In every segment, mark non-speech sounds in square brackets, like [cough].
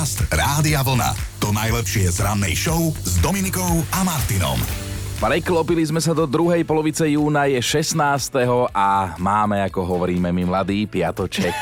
Podcast Rádia Vlna. To najlepšie z rannej show s Dominikou a Martinom. Preklopili sme sa do druhej polovice júna, je 16. a máme, ako hovoríme my mladí, piatoček.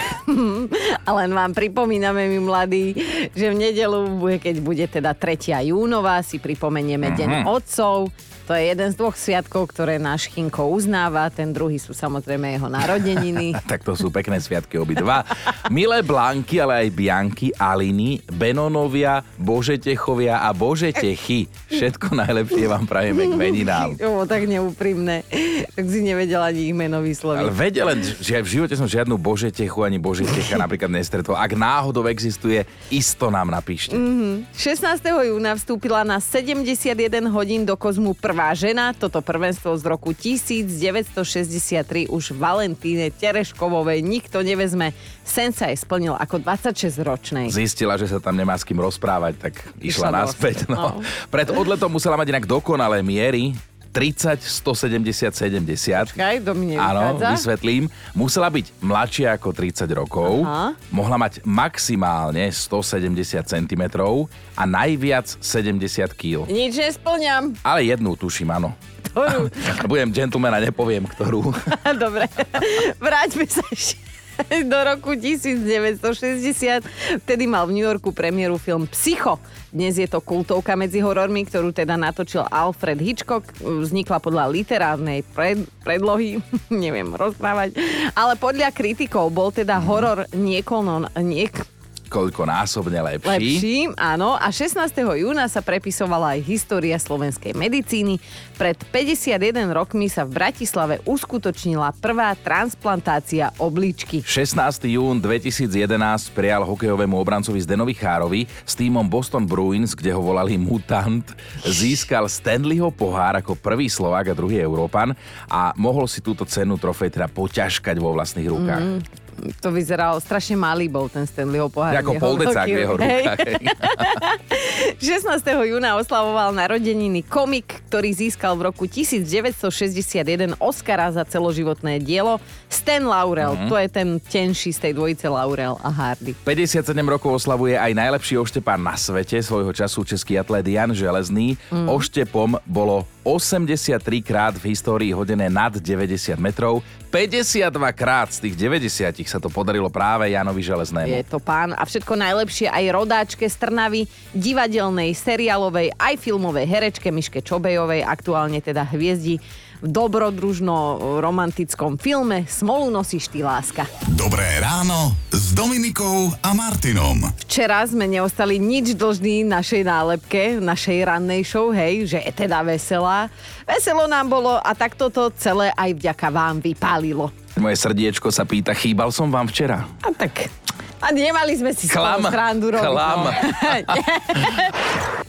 [laughs] A len vám pripomíname, my mladí, že v nedelu, keď bude teda 3. júnová, si pripomenieme Deň otcov. To je jeden z dvoch sviatkov, ktoré náš Chinko uznáva. Ten druhý sú samozrejme jeho narodeniny. [laughs] tak to sú pekné sviatky obidva. Milé Blanky, ale aj Bianky, Aliny, Benonovia, Božetechovia a Božetechy. Všetko najlepšie vám prajeme k meninám. [laughs] Jo, tak neúprimné. Tak si nevedel ani ich meno Ale vysloviť. vedel len, že v živote som žiadnu Božetechu ani Božetecha napríklad nestretol. Ak náhodou existuje, isto nám napíšte. 16. júna vstúpila na 71 hodín do kozmu prvá žena. Toto prvenstvo z roku 1963 už Valentíne Tereškovovej nikto nevezme. Sen sa jej splnil ako 26-ročnej. Zistila, že sa tam nemá s kým rozprávať, tak išla Išla naspäť. No. no. Pred odletom musela mať inak dokonalé miery. 30, 170, 70. Čakaj, to mi Áno, vysvetlím. Musela byť mladšia ako 30 rokov, Aha. mohla mať maximálne 170 cm a najviac 70 kg. Nič nesplňam. Ale jednu tuším, áno. Ktorú? [laughs] Budem gentleman a nepoviem, ktorú. [laughs] Dobre, vráťme sa ešte [laughs] do roku 1960. Vtedy mal v New Yorku premiéru film Psycho. Dnes je to kultovka medzi horormi, ktorú teda natočil Alfred Hitchcock. Vznikla podľa literárnej pred, predlohy, [laughs] neviem rozprávať, ale podľa kritikov bol teda horor niekoľno, niek, Koľko násobne lepší. lepší, áno. A 16. júna sa prepisovala aj história slovenskej medicíny. Pred 51 rokmi sa v Bratislave uskutočnila prvá transplantácia obličky. 16. jún 2011 prijal hokejovému obrancovi Zdenovi Chárovi s týmom Boston Bruins, kde ho volali Mutant, získal Stanleyho pohár ako prvý Slovák a druhý Európan a mohol si túto cenu trofej teda poťažkať vo vlastných rukách. Mm. To vyzeralo strašne malý bol ten Stanleyho pohár. Ako poldecák v jeho rukách. [laughs] hej. 16. júna oslavoval narodeniny komik, ktorý získal v roku 1961 Oscara za celoživotné dielo Stan Laurel. Mhm. To je ten tenší z tej dvojice Laurel a Hardy. 57 rokov oslavuje aj najlepší oštepár na svete, svojho času český atlét Jan Železný. Mm. Oštepom bolo 83 krát v histórii hodené nad 90 metrov. 52 krát z tých 90 sa to podarilo práve Janovi Železnému. Je to pán a všetko najlepšie aj rodáčke z Trnavy, divadelnej, seriálovej, aj filmovej herečke Miške Čobejovej, aktuálne teda hviezdi v dobrodružno-romantickom filme Smolu nosíš ty láska. Dobré ráno s Dominikou a Martinom. Včera sme neostali nič dlžní našej nálepke, našej rannej show, hej, že je teda veselá. Veselo nám bolo a takto to celé aj vďaka vám vypálilo. Moje srdiečko sa pýta, chýbal som vám včera? A tak... A nemali sme si Klam, srandu robiť. klam. [laughs] [laughs] No.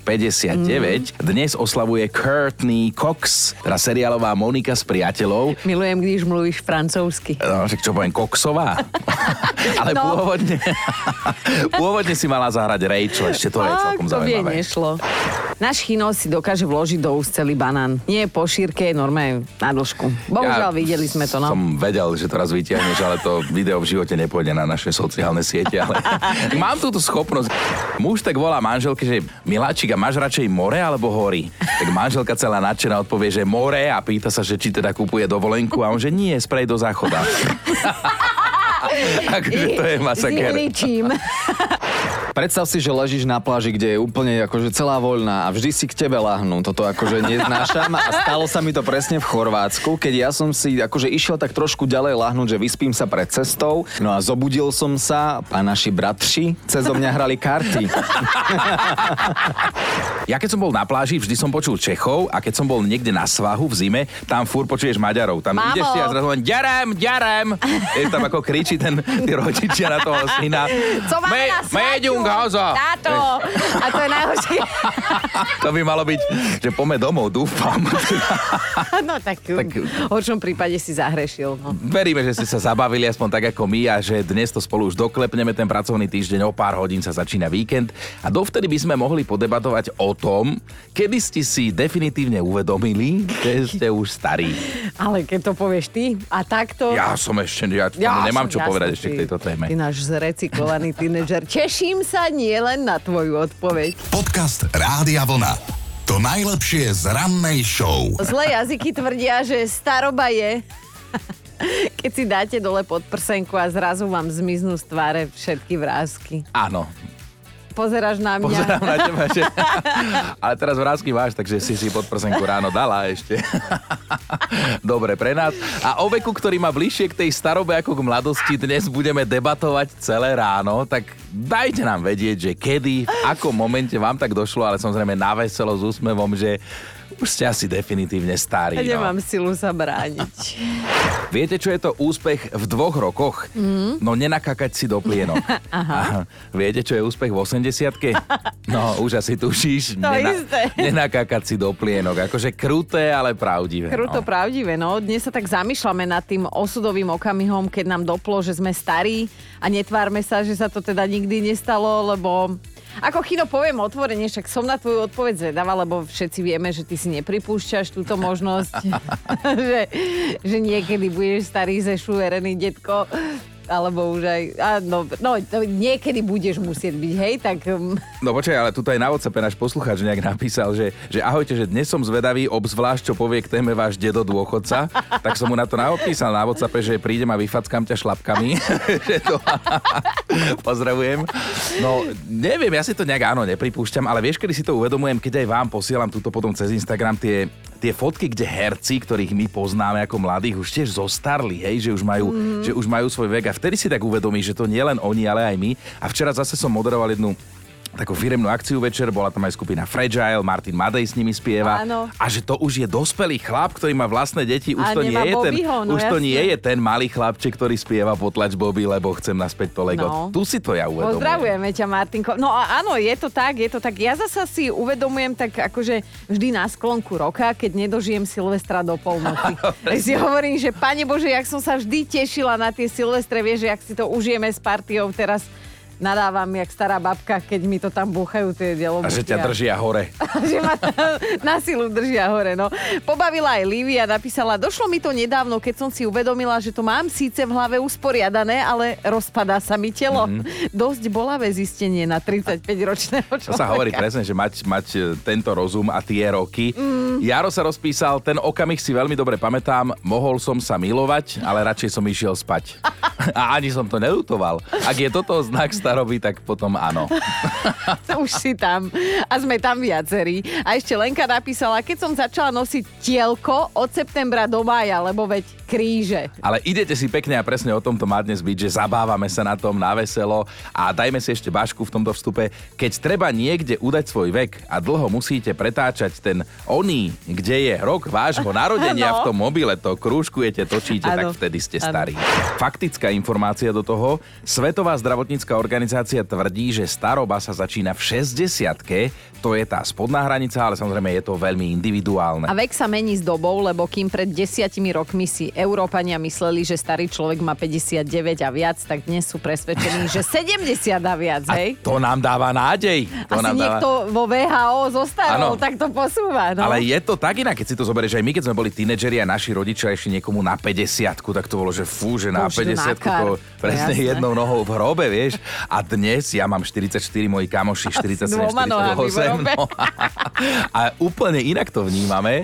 59. Dnes oslavuje Courtney Cox, teda seriálová Monika s priateľov. Milujem, když mluvíš francúzsky. No, však čo poviem, Coxová? [laughs] Ale No. pôvodne, [laughs] pôvodne si mala zahrať Rachel, ešte to je celkom to zaujímavé. nešlo. Náš chino si dokáže vložiť do úst celý banán. Nie po šírke, normálne na dĺžku. Bohužiaľ, videli sme to, no. Som vedel, že to raz vytiahneš, ale to video v živote nepôjde na naše sociálne siete. Ale [laughs] mám túto schopnosť. Muž tak volá manželke, že miláčik, a máš radšej more alebo hory? Tak manželka celá nadšená odpovie, že more a pýta sa, že či teda kupuje dovolenku a on, že nie, sprej do záchoda. [laughs] [laughs] Akože to je masaker. Predstav si, že ležíš na pláži, kde je úplne akože celá voľná a vždy si k tebe lahnú. Toto akože neznášam a stalo sa mi to presne v Chorvátsku, keď ja som si akože išiel tak trošku ďalej lahnúť, že vyspím sa pred cestou. No a zobudil som sa a naši bratři cez mňa hrali karty. [laughs] Ja keď som bol na pláži, vždy som počul Čechov a keď som bol niekde na svahu v zime, tam fúr počuješ Maďarov. Tam Mamo. ideš si a zrazu len ďarem, ďarem. Je tam ako kričí ten, tí rodičia na toho syna. Co máme na Médium svaču? gaza. Táto. A to je najhoršie. [laughs] To by malo byť, že pome domov, dúfam. [laughs] No tak, tak v horšom prípade si zahrešil. No. Veríme, že ste sa zabavili aspoň tak ako my a že dnes to spolu už doklepneme ten pracovný týždeň, o pár hodín sa začína víkend a dovtedy by sme mohli podebatovať o tom, kedy ste si definitívne uvedomili, že ste už starí. [laughs] Ale keď to povieš ty a takto... Ja som ešte, ja, Ja nemám čo ja povedať som ešte ty- k tejto téme. Ty náš zrecyklovaný tínedžer. Teším sa nielen na tvoju odpoveď. Podcast Rádia Vlna. To najlepšie z rannej show. Zlé jazyky tvrdia, že staroba je... [laughs] Keď si dáte dole pod prsenku a zrazu vám zmiznú z tváre všetky vrázky. Áno, Pozeráš na mňa. pozerám na teba, že... [laughs] Ale teraz vrázky máš, takže si si pod prsenku ráno dala ešte. Dobre, pre nás. A o veku, ktorý má bližšie k tej starobe ako k mladosti, dnes budeme debatovať celé ráno, tak dajte nám vedieť, že kedy, v akom momente vám tak došlo, ale samozrejme na veselo s úsmevom, že už ste asi definitívne starí. Ja No. nemám silu sa brániť. [laughs] Viete, čo je to úspech v dvoch rokoch? Mm. No nenakakať si do plienok. [laughs] Aha. Viete, čo je úspech v 80 [laughs] No, už asi tušíš. To isté. nenakakať si do plienok. Akože kruté, ale pravdivé. Kruto no. pravdivé, no. Dnes sa tak zamýšľame nad tým osudovým okamihom, keď nám doplo, že sme starí a netvárme sa, že sa to teda nikdy nestalo, lebo... Ako Chino, poviem otvorene, však som na tvoju odpoveď zvedavá, lebo všetci vieme, že ty si nepripúšťaš túto možnosť, [laughs] že, že niekedy budeš starý zešuverený detko, alebo už aj... A no, no, no, niekedy budeš musieť byť, hej, tak... um, No počkaj, ale tu aj na WhatsAppe náš poslucháč nejak napísal, že, že ahojte, že dnes som zvedavý, obzvlášť čo povie k téme váš dedo dôchodca, [laughs] tak som mu na to napísal na WhatsAppe, že prídem a vyfackám ťa šlapkami. [laughs] to... [laughs] Pozdravujem. No, neviem, ja si to nejak áno nepripúšťam, ale vieš, kedy si to uvedomujem, keď aj vám posielam túto potom cez Instagram tie, tie fotky, kde herci, ktorých my poznáme ako mladých, už tiež zostarli, hej, že už majú, mm. že už majú svoj vek a vtedy si tak uvedomíš, že to nie len oni, ale aj my. A včera zase som moderoval jednu takú firemnú akciu večer, bola tam aj skupina Fragile, Martin Madej s nimi spieva. Áno. A že to už je dospelý chlap, ktorý má vlastné deti, už A to nie je ten, no už to nie je ten malý chlapček, ktorý spieva potlač Bobby, lebo chcem naspäť to Lego. No. Tu si to ja uvedomujem. Pozdravujeme ťa, Martinko. No a áno, je to tak, je to tak. Ja zasa si uvedomujem tak akože vždy na sklonku roka, keď nedožijem Silvestra do polnoci. [laughs] si hovorím, že Pane Bože, jak som sa vždy tešila na tie Silvestre, vieš, že si to užijeme s partiou teraz nadávam jak stará babka, keď mi to tam búchajú tie A dielobuky. že ťa držia hore. [laughs] že ma [laughs] na silu držia hore, no. Pobavila aj Lívia, napísala, došlo mi to nedávno, keď som si uvedomila, že to mám síce v hlave usporiadané, ale rozpadá sa mi telo. Mm-hmm. [laughs] Dosť bolavé zistenie na 35-ročného To človeka. sa hovorí presne, že mať, mať e, tento rozum a tie roky. Mm. Jaro sa rozpísal, ten okamih si veľmi dobre pamätám, mohol som sa milovať, ale radšej som išiel spať. A ani som to nelutoval. Ak je toto znak staroby, tak potom áno. [laughs] Už si tam. A sme tam viacerí. A ešte Lenka napísala, keď som začala nosiť tielko od septembra do mája, lebo veď kríže. Ale idete si pekne a presne o tom to má dnes byť, že zabávame sa na tom na veselo a dajme si ešte bašku v tomto vstupe. Keď treba niekde udať svoj vek a dlho musíte pretáčať ten oný, kde je rok vášho narodenia [laughs] No. v tom mobile, to krúžkujete, točíte, Áno. tak vtedy ste starí. Faktická informácia do toho. Svetová zdravotnícka organizácia tvrdí, že staroba sa začína v 60 to je tá spodná hranica, ale samozrejme je to veľmi individuálne. A vek sa mení s dobou, lebo kým pred desiatimi rokmi si Európania mysleli, že starý človek má 59 a viac, tak dnes sú presvedčení, že [laughs] 70 a viac, A hej? to nám dáva nádej. To Asi nám dáva... niekto vo VHO zostarol, tak to posúva. No. Ale je to tak inak, keď si to zoberieš, aj my, keď sme boli tínedžeri a naši rodičia išli niekomu na 50 tak to bolo, že fú, že na To už idú na 50 kar. to presne jednou nohou v hrobe, vieš. A dnes ja mám 44, moji kamoši 47, dvoma nohami v 48. hrobe. No. A úplne inak to vnímame.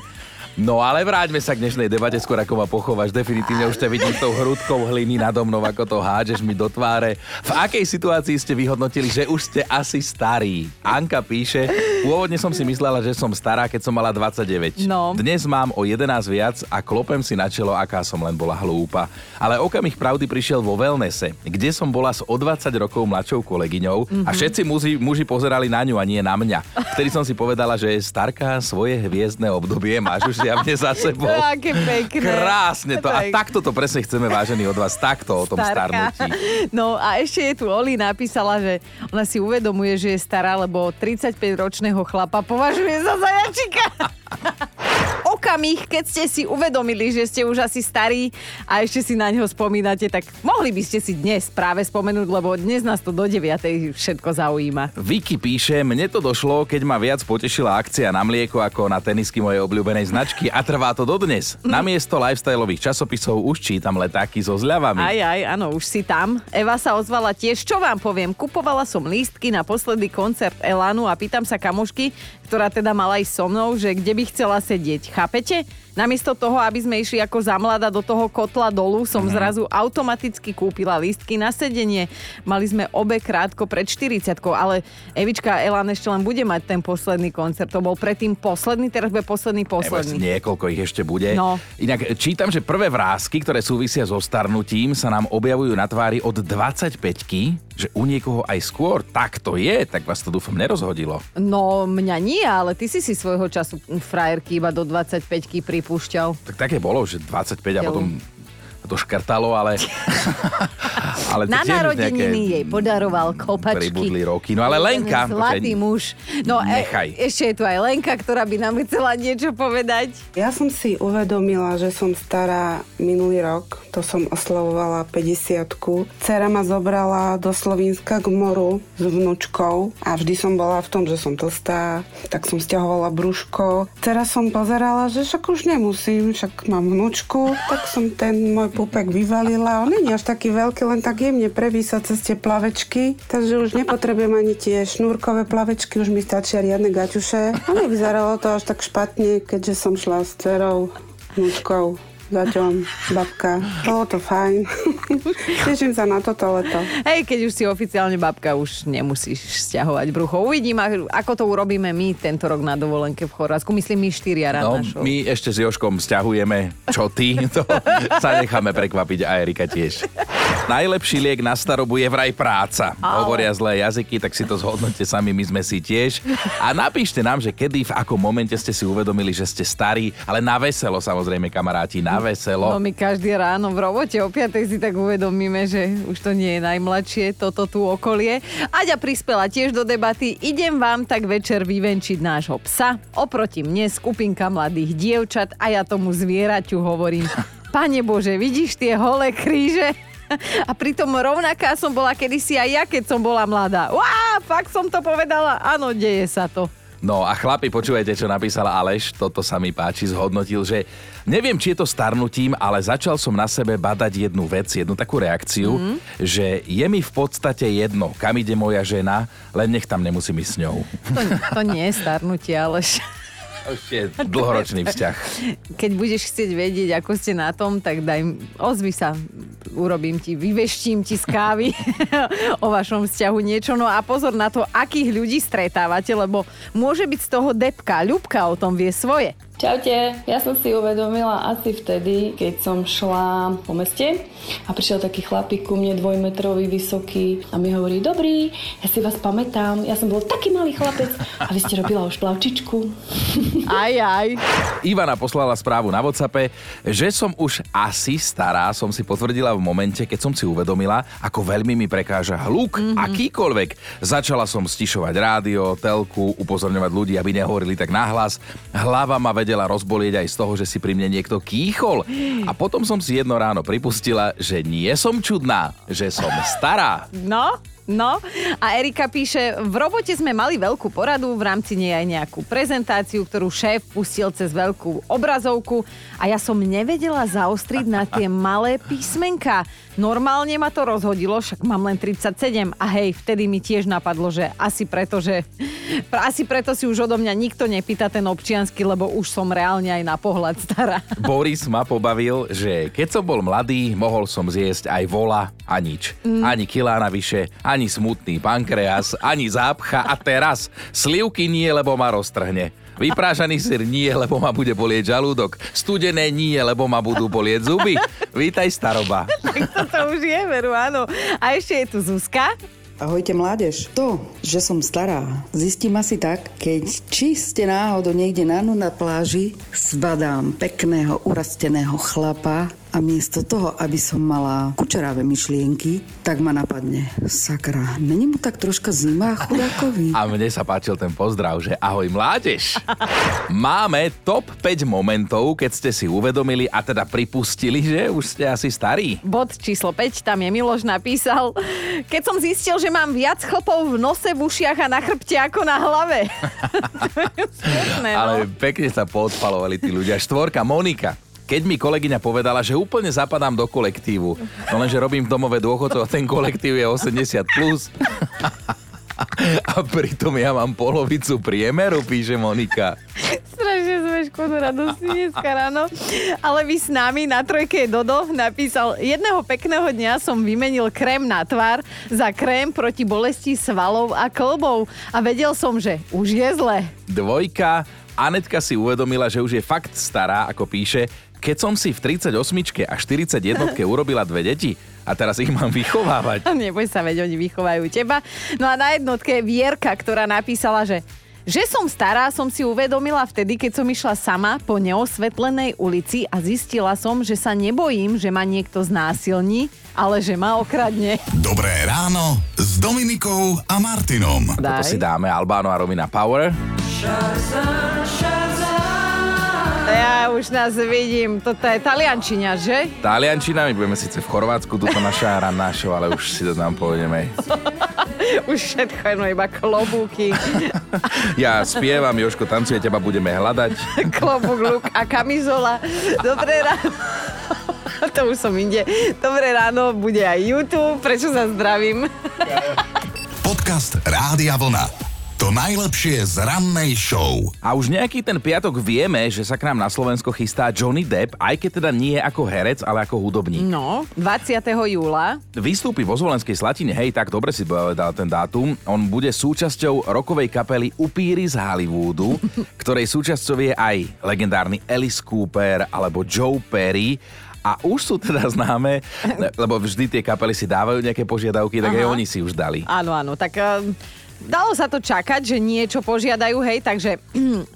No ale vráťme sa k dnešnej debate, skôr ako ma pochováš. Definitívne už ťa vidím tou hrudkou hliny nado mnou, ako to hádžeš mi do tváre. V akej situácii ste vyhodnotili, že už ste asi starí? Anka píše, pôvodne som si myslela, že som stará, keď som mala 29. No. Dnes mám o 11 viac a klopem si na čelo, aká som len bola hlúpa. Ale okamih pravdy prišiel vo wellnesse, kde som bola s o 20 rokov mladšou kolegyňou a všetci muži, muži pozerali na ňu a nie na mňa. Vtedy som si povedala, že starka svoje hviezdne obdobie máš už zjavne za sebou. To [laughs] aké pekné. Krásne to. A Tak. takto to presne chceme, vážení od vás. Takto o tom Starka. starnutí. No a ešte je tu Oli napísala, že ona si uvedomuje, že je stará, lebo 35-ročného chlapa považuje za zajačika. [laughs] Okamih, keď ste si uvedomili, že ste už asi starí a ešte si na neho spomínate, tak mohli by ste si dnes práve spomenúť, lebo dnes nás to do 9. všetko zaujíma. Vicky píše, mne to došlo, keď ma viac potešila akcia na mlieko ako na tenisky mojej obľúbenej značky a trvá to dodnes. Namiesto lifestyleových časopisov už čítam letáky so zľavami. Aj, aj, áno, už si tam. Eva sa ozvala tiež, čo vám poviem, kupovala som lístky na posledný koncert Elanu a pýtam sa kamošky, ktorá teda mala ísť so mnou, že kde by chcela sedieť. Chápete? Namiesto toho, aby sme išli ako za mladá do toho kotla dolu, som zrazu automaticky kúpila lístky na sedenie. Mali sme obe krátko pred 40 ale Evička Elan ešte len bude mať ten posledný koncert. To bol predtým posledný, teraz bude posledný Evo, posledný. niekoľko ich ešte bude. No. Inak čítam, že prvé vrázky, ktoré súvisia so starnutím, sa nám objavujú na tvári od 25 že u niekoho aj skôr. Tak to je, tak vás to dúfam nerozhodilo. No, mňa nie, ale ty si si svojho času frajerky iba do 25 pripúšťal. Tak také bolo, že 25 a Jo. potom to škrtalo, ale... [laughs] ale Na narodeniny jej podaroval kopačky. Pribudli roky. No ale Lenka... Zlatý počkaj, muž. No e, ešte je tu aj Lenka, ktorá by nám chcela niečo povedať. Ja som si uvedomila, že som stará minulý rok, to som oslavovala 50 Cera ma zobrala do Slovenska k moru s vnúčkou a vždy som bola v tom, že som tlstá, tak som stiahovala brúško. Teraz som pozerala, že však už nemusím, však mám vnúčku, tak som ten môj pupek vyvalila. On nie je až taký veľký, len tak jemne prevísa cez tie plavečky, takže už nepotrebujem ani tie šnúrkové plavečky, už mi stačia riadne gaťuše. A nevyzeralo to až tak špatne, keďže som šla s dcerou, vnúčkou, zaťom, babka. Bolo to fajn. [laughs] Teším sa na toto leto. Hej, keď už si oficiálne babka, už nemusíš stiahovať brucho. Uvidím, ako to urobíme my tento rok na dovolenke v Chorvátsku. Myslím, my štyria rád No, našou. my ešte s Joškom stiahujeme, čo ty, [laughs] to sa necháme prekvapiť a Erika tiež. Najlepší liek na starobu je vraj práca. Hovoria zlé jazyky, tak si to zhodnote sami, my sme si tiež. A napíšte nám, že kedy, v akom momente ste si uvedomili, že ste starí, ale na veselo samozrejme, kamaráti, na veselo. No my každé ráno v robote o 5 si tak uvedomíme, že už to nie je najmladšie, toto tu okolie. Aďa prispela tiež do debaty. Idem vám tak večer vyvenčiť nášho psa. Oproti mne skupinka mladých dievčat a ja tomu zvieraťu hovorím. [laughs] Pane Bože, vidíš tie holé kríže? A pritom rovnaká som bola kedysi aj ja, keď som bola mladá. Uá, fakt som to povedala. Áno, deje sa to. No a chlapi, počúvajte, čo napísala Aleš, toto sa mi páči, zhodnotil, že neviem, či je to starnutím, ale začal som na sebe badať jednu vec, jednu takú reakciu, mm. že je mi v podstate jedno, kam ide moja žena, len nech tam nemusím ísť s ňou. To, to nie je starnutie, ale... [laughs] Ešte dlhoročný vzťah. Keď budeš chcieť vedieť, ako ste na tom, tak daj, ozvi sa, urobím ti, vyveštím ti z kávy [laughs] o vašom vzťahu niečo. No a pozor na to, akých ľudí stretávate, lebo môže byť z toho depka. Ľubka o tom vie svoje. Čaute, ja som si uvedomila asi vtedy, keď som šla po meste a prišiel taký chlapík ku mne dvojmetrový, vysoký a mi hovorí, dobrý, ja si vás pamätám, ja som bol taký malý chlapec a vy ste robila už plavčičku. Aj, aj. Ivana poslala správu na WhatsAppe, že som už asi stará, som si potvrdila v momente, keď som si uvedomila, ako veľmi mi prekáža hluk, mm-hmm. akýkoľvek. Začala som stišovať rádio, telku, upozorňovať ľudí, aby nehovorili tak nahlas. Hlava ma vedela rozbolieť aj z toho, že si pri mne niekto kýchol. A potom som si jedno ráno pripustila, že nie som čudná, že som stará. No, no. A Erika píše, v robote sme mali veľkú poradu, v rámci nej aj nejakú prezentáciu, ktorú šéf pustil cez veľkú obrazovku a ja som nevedela zaostriť na tie malé písmenka. Normálne ma to rozhodilo, však mám len 37 a hej, vtedy mi tiež napadlo, že asi preto, že asi preto si už odo mňa nikto nepýta ten občiansky, lebo už som reálne aj na pohľad stará. [laughs] Boris ma pobavil, že keď som bol mladý, mohol som zjesť aj vola a nič. Mm. Ani kilá navyše, ani smutný pankreas, ani zápcha a teraz slivky nie, lebo ma roztrhne. Vyprážaný syr nie, lebo ma bude bolieť žalúdok. Studené nie, lebo ma budú bolieť zuby. Vítaj staroba. Toto už je, veru, áno. A ešte je tu Zuzka. Ahojte mládež. To, že som stará, zistím asi tak, keď čiste náhodou niekde na na pláži zbadám pekného, urasteného chlapa a miesto toho, aby som mala kučeráve myšlienky, tak ma napadne, sakra, není mu tak troška zima chudákovi? A mne sa páčil ten pozdrav, že ahoj mládež. Máme top 5 momentov, keď ste si uvedomili a teda pripustili, že už ste asi starí. Bod číslo 5, tam je Miloš napísal, keď som zistil, že mám viac chlpov v nose, v ušiach a na chrbte ako na hlave. [laughs] [laughs] Smutné, no. Ale pekne sa poodpalovali tí ľudia. Štvorka, Monika. Keď mi kolegyňa povedala, že úplne zapadám do kolektívu, no lenže robím v domove dôchodcov a ten kolektív je 80+. Plus. [laughs] A pritom ja mám polovicu priemeru, píše Monika. Strašne sme škodu radosti dneska ráno. Ale vy s nami na trojke Dodo napísal, jedného pekného dňa som vymenil krém na tvár za krém proti bolesti svalov a klbov. A vedel som, že už je zle. Dvojka, Anetka si uvedomila, že už je fakt stará, ako píše, keď som si v 38 a 41 urobila dve deti a teraz ich mám vychovávať. [laughs] Neboj sa, veď oni vychovajú teba. No a na jednotke Vierka, ktorá napísala, že že som stará, som si uvedomila vtedy, keď som išla sama po neosvetlenej ulici a zistila som, že sa nebojím, že ma niekto znásilní, ale že ma okradne. Dobré ráno s Dominikou a Martinom. Toto si dáme Albáno a Romina Power. Ja už nás vidím, toto je taliančina, že? Taliančina, my budeme síce v Chorvátsku, tuto naša ranná show, ale už si to tam pôjdeme. [laughs] Už všetko je iba klobúky, [laughs] Ja spievam, Joško tancuje, teba budeme hľadať. [laughs] klobúk, luk a kamizola. Dobré ráno. To už som inde. Dobré ráno, bude aj YouTube, prečo sa zdravím. Podcast Rádia Vlna. To najlepšie z rannej show. A už nejaký ten piatok vieme, že sa k nám na Slovensko chystá Johnny Depp, aj keď teda nie ako herec, ale ako hudobník. No, 20. júla. Vystúpi vo Zvolenskej Slatine, hej, tak dobre si povedal ten dátum. On bude súčasťou rokovej kapely Upíry z Hollywoodu, [laughs] ktorej súčasťou je aj legendárny Alice Cooper alebo Joe Perry. A už sú teda známe, [laughs] lebo vždy tie kapely si dávajú nejaké požiadavky, tak aj Aha. oni si už dali. Áno, áno, tak um, dalo sa to čakať, že niečo požiadajú, hej, takže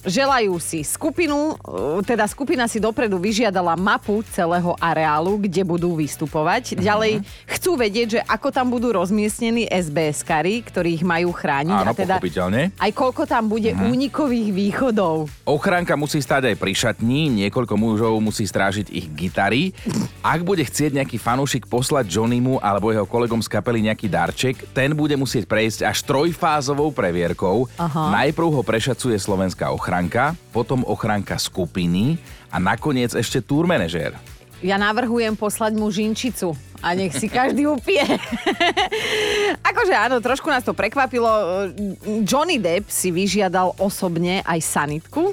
želajú si skupinu, uh, teda skupina si dopredu vyžiadala mapu celého areálu, kde budú vystupovať. Mhm. Ďalej chcú vedieť, že ako tam budú rozmiestnení SBS-kari, ktorých majú chrániť. Áno, a teda aj koľko tam bude Mhm. únikových východov. Ochránka musí stáť aj pri šatni, niekoľko mužov musí strážiť ich gitary. Ak bude chcieť nejaký fanúšik poslať Johnnymu alebo jeho kolegom z kapely nejaký darček, ten bude musieť prejsť až trojfázovou previerkou. Aha. Najprv ho prešacuje slovenská ochranka, potom ochranka skupiny a nakoniec ešte tour manažér. Ja navrhujem poslať mu žinčicu a nech si každý upije. [laughs] akože áno, trošku nás to prekvapilo. Johnny Depp si vyžiadal osobne aj sanitku.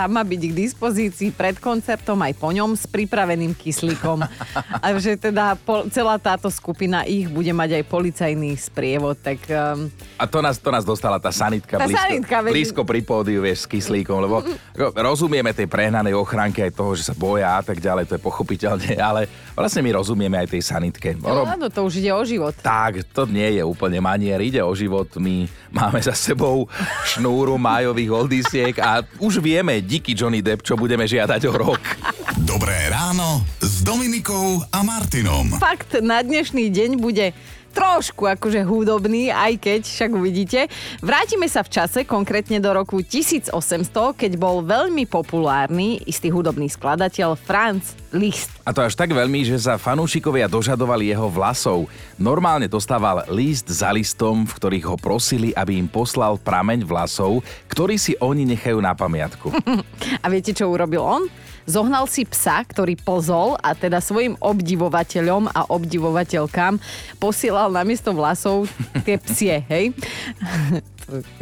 Tam má byť k dispozícii pred koncertom aj po ňom s pripraveným kyslíkom. [laughs] A že teda po, celá táto skupina ich bude mať aj policajný sprievod, tak um, A to nás, to nás dostala tá sanitka, Tá blízko, sanitka, veď- blízko pri pódiu, vieš, s kyslíkom, lebo rozumieme tej prehnanej ochránke aj toho, že sa boja a tak ďalej, to je pochopiteľne, [laughs] ale vlastne my rozumieme aj tej sanitke. no, Ono, áno, to už ide o život. tak, to nie je úplne manier, ide o život. My máme za sebou šnúru májových oldisiek a už vieme, díky Johnny Depp, čo budeme žiadať o rok. Dobré ráno s Dominikou a Martinom. fakt na dnešný deň bude trošku akože hudobný, aj keď, však uvidíte. Vrátime sa v čase, konkrétne do roku 1800, keď bol veľmi populárny istý hudobný skladateľ Franz Liszt. A to až tak veľmi, že sa fanúšikovia dožadovali jeho vlasov. Normálne dostával list za listom, v ktorých ho prosili, aby im poslal prameň vlasov, ktorý si oni nechajú na pamiatku. [laughs] A viete, čo urobil on? Zohnal si psa, ktorý pozol a teda svojim obdivovateľom a obdivovateľkám posielal namiesto vlasov tie psie, hej? [laughs]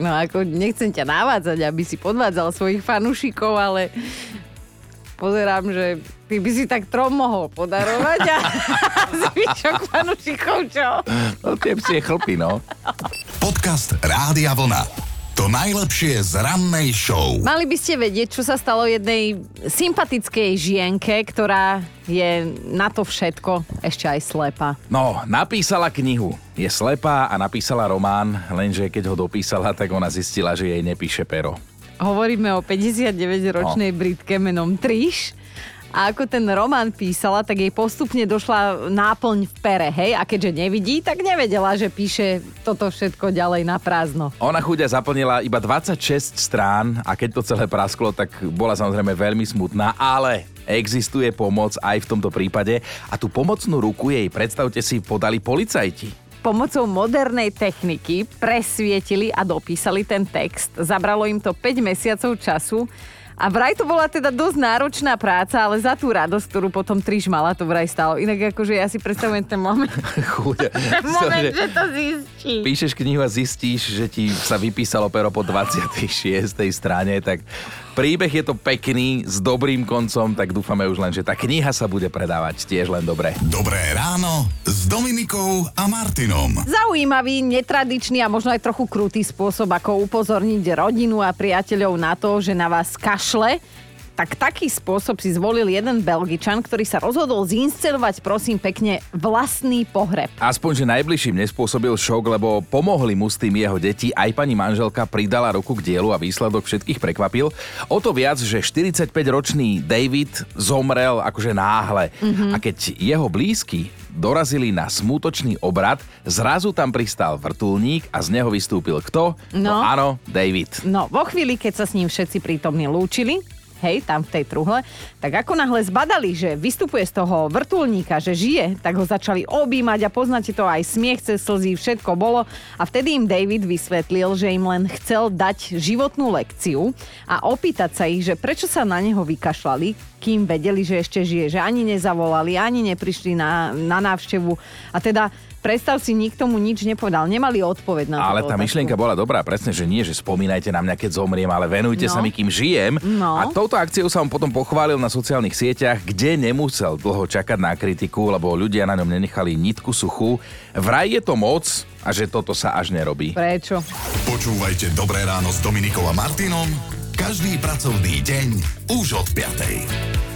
No ako nechcem ťa navádzať, aby si podvádzal svojich fanúšikov, ale pozerám, že ty by si tak trom mohol podarovať a [laughs] zvyšok fanúšikov čo? No tie psie chlpy, no. Podcast Rádia Vlna. To najlepšie z rannej show. Mali by ste vedieť, čo sa stalo jednej sympatickej žienke, ktorá je na to všetko ešte aj slepa. No, napísala knihu. Je slepá a napísala román, lenže keď ho dopísala, tak ona zistila, že jej nepíše pero. Hovoríme o 59-ročnej No. Britke menom Trish. A ako ten román písala, tak jej postupne došla náplň v pere, hej? A keďže nevidí, tak nevedela, že píše toto všetko ďalej na prázdno. Ona chudia zaplnila iba 26 strán a keď to celé prasklo, tak bola samozrejme veľmi smutná, ale existuje pomoc aj v tomto prípade a tú pomocnú ruku jej, predstavte si, podali policajti. Pomocou modernej techniky presvietili a dopísali ten text. Zabralo im to 5 mesiacov času. A vraj to bola teda dosť náročná práca, ale za tú radosť, ktorú potom Triš mala, to vraj stalo. Inak akože ja si predstavujem ten moment, [laughs] Chudia. ten moment, že to zistí. Píšeš knihu a zistíš, že ti sa vypísalo pero po 26. strane, tak príbeh je to pekný, s dobrým koncom, tak dúfame už len, že tá kniha sa bude predávať tiež len dobre. Dobré ráno s Dominikou a Martinom. Zaujímavý, netradičný a možno aj trochu krutý spôsob, ako upozorniť rodinu a priateľov na to, že na vás kašle. Tak taký spôsob si zvolil jeden Belgičan, ktorý sa rozhodol zinscenovať, prosím pekne, vlastný pohreb. Aspoň, že najbližším nespôsobil šok, lebo pomohli mu s tým jeho deti. Aj pani manželka pridala ruku k dielu a výsledok všetkých prekvapil. O to viac, že 45-ročný David zomrel akože náhle. Mm-hmm. A keď jeho blízky dorazili na smutočný obrad, zrazu tam pristal vrtulník a z neho vystúpil kto? No. áno, David. No, vo chvíli, keď sa s ním všetci prítomní lúčili, hej, tam v tej truhle, tak ako náhle zbadali, že vystupuje z toho vrtulníka, že žije, tak ho začali objímať a poznáte to aj smiech cez slzy, všetko bolo. A vtedy im David vysvetlil, že im len chcel dať životnú lekciu a opýtať sa ich, že prečo sa na neho vykašľali, kým vedeli, že ešte žije, že ani nezavolali, ani neprišli na, na návštevu. A teda predstav si, nikto mu nič nepovedal. Nemali odpoveď na Ale túto tá otázku. myšlienka bola dobrá, presne, že nie, že spomínajte na mňa, keď zomriem, ale venujte No. sa mi, kým žijem. No. A touto akciou sa on potom pochválil na sociálnych sieťach, kde nemusel dlho čakať na kritiku, lebo ľudia na ňom nenechali nitku suchú. Vraj je to moc a že toto sa až nerobí. Prečo? Počúvajte Dobré ráno s Dominikou a Martinom každý pracovný deň už od 5.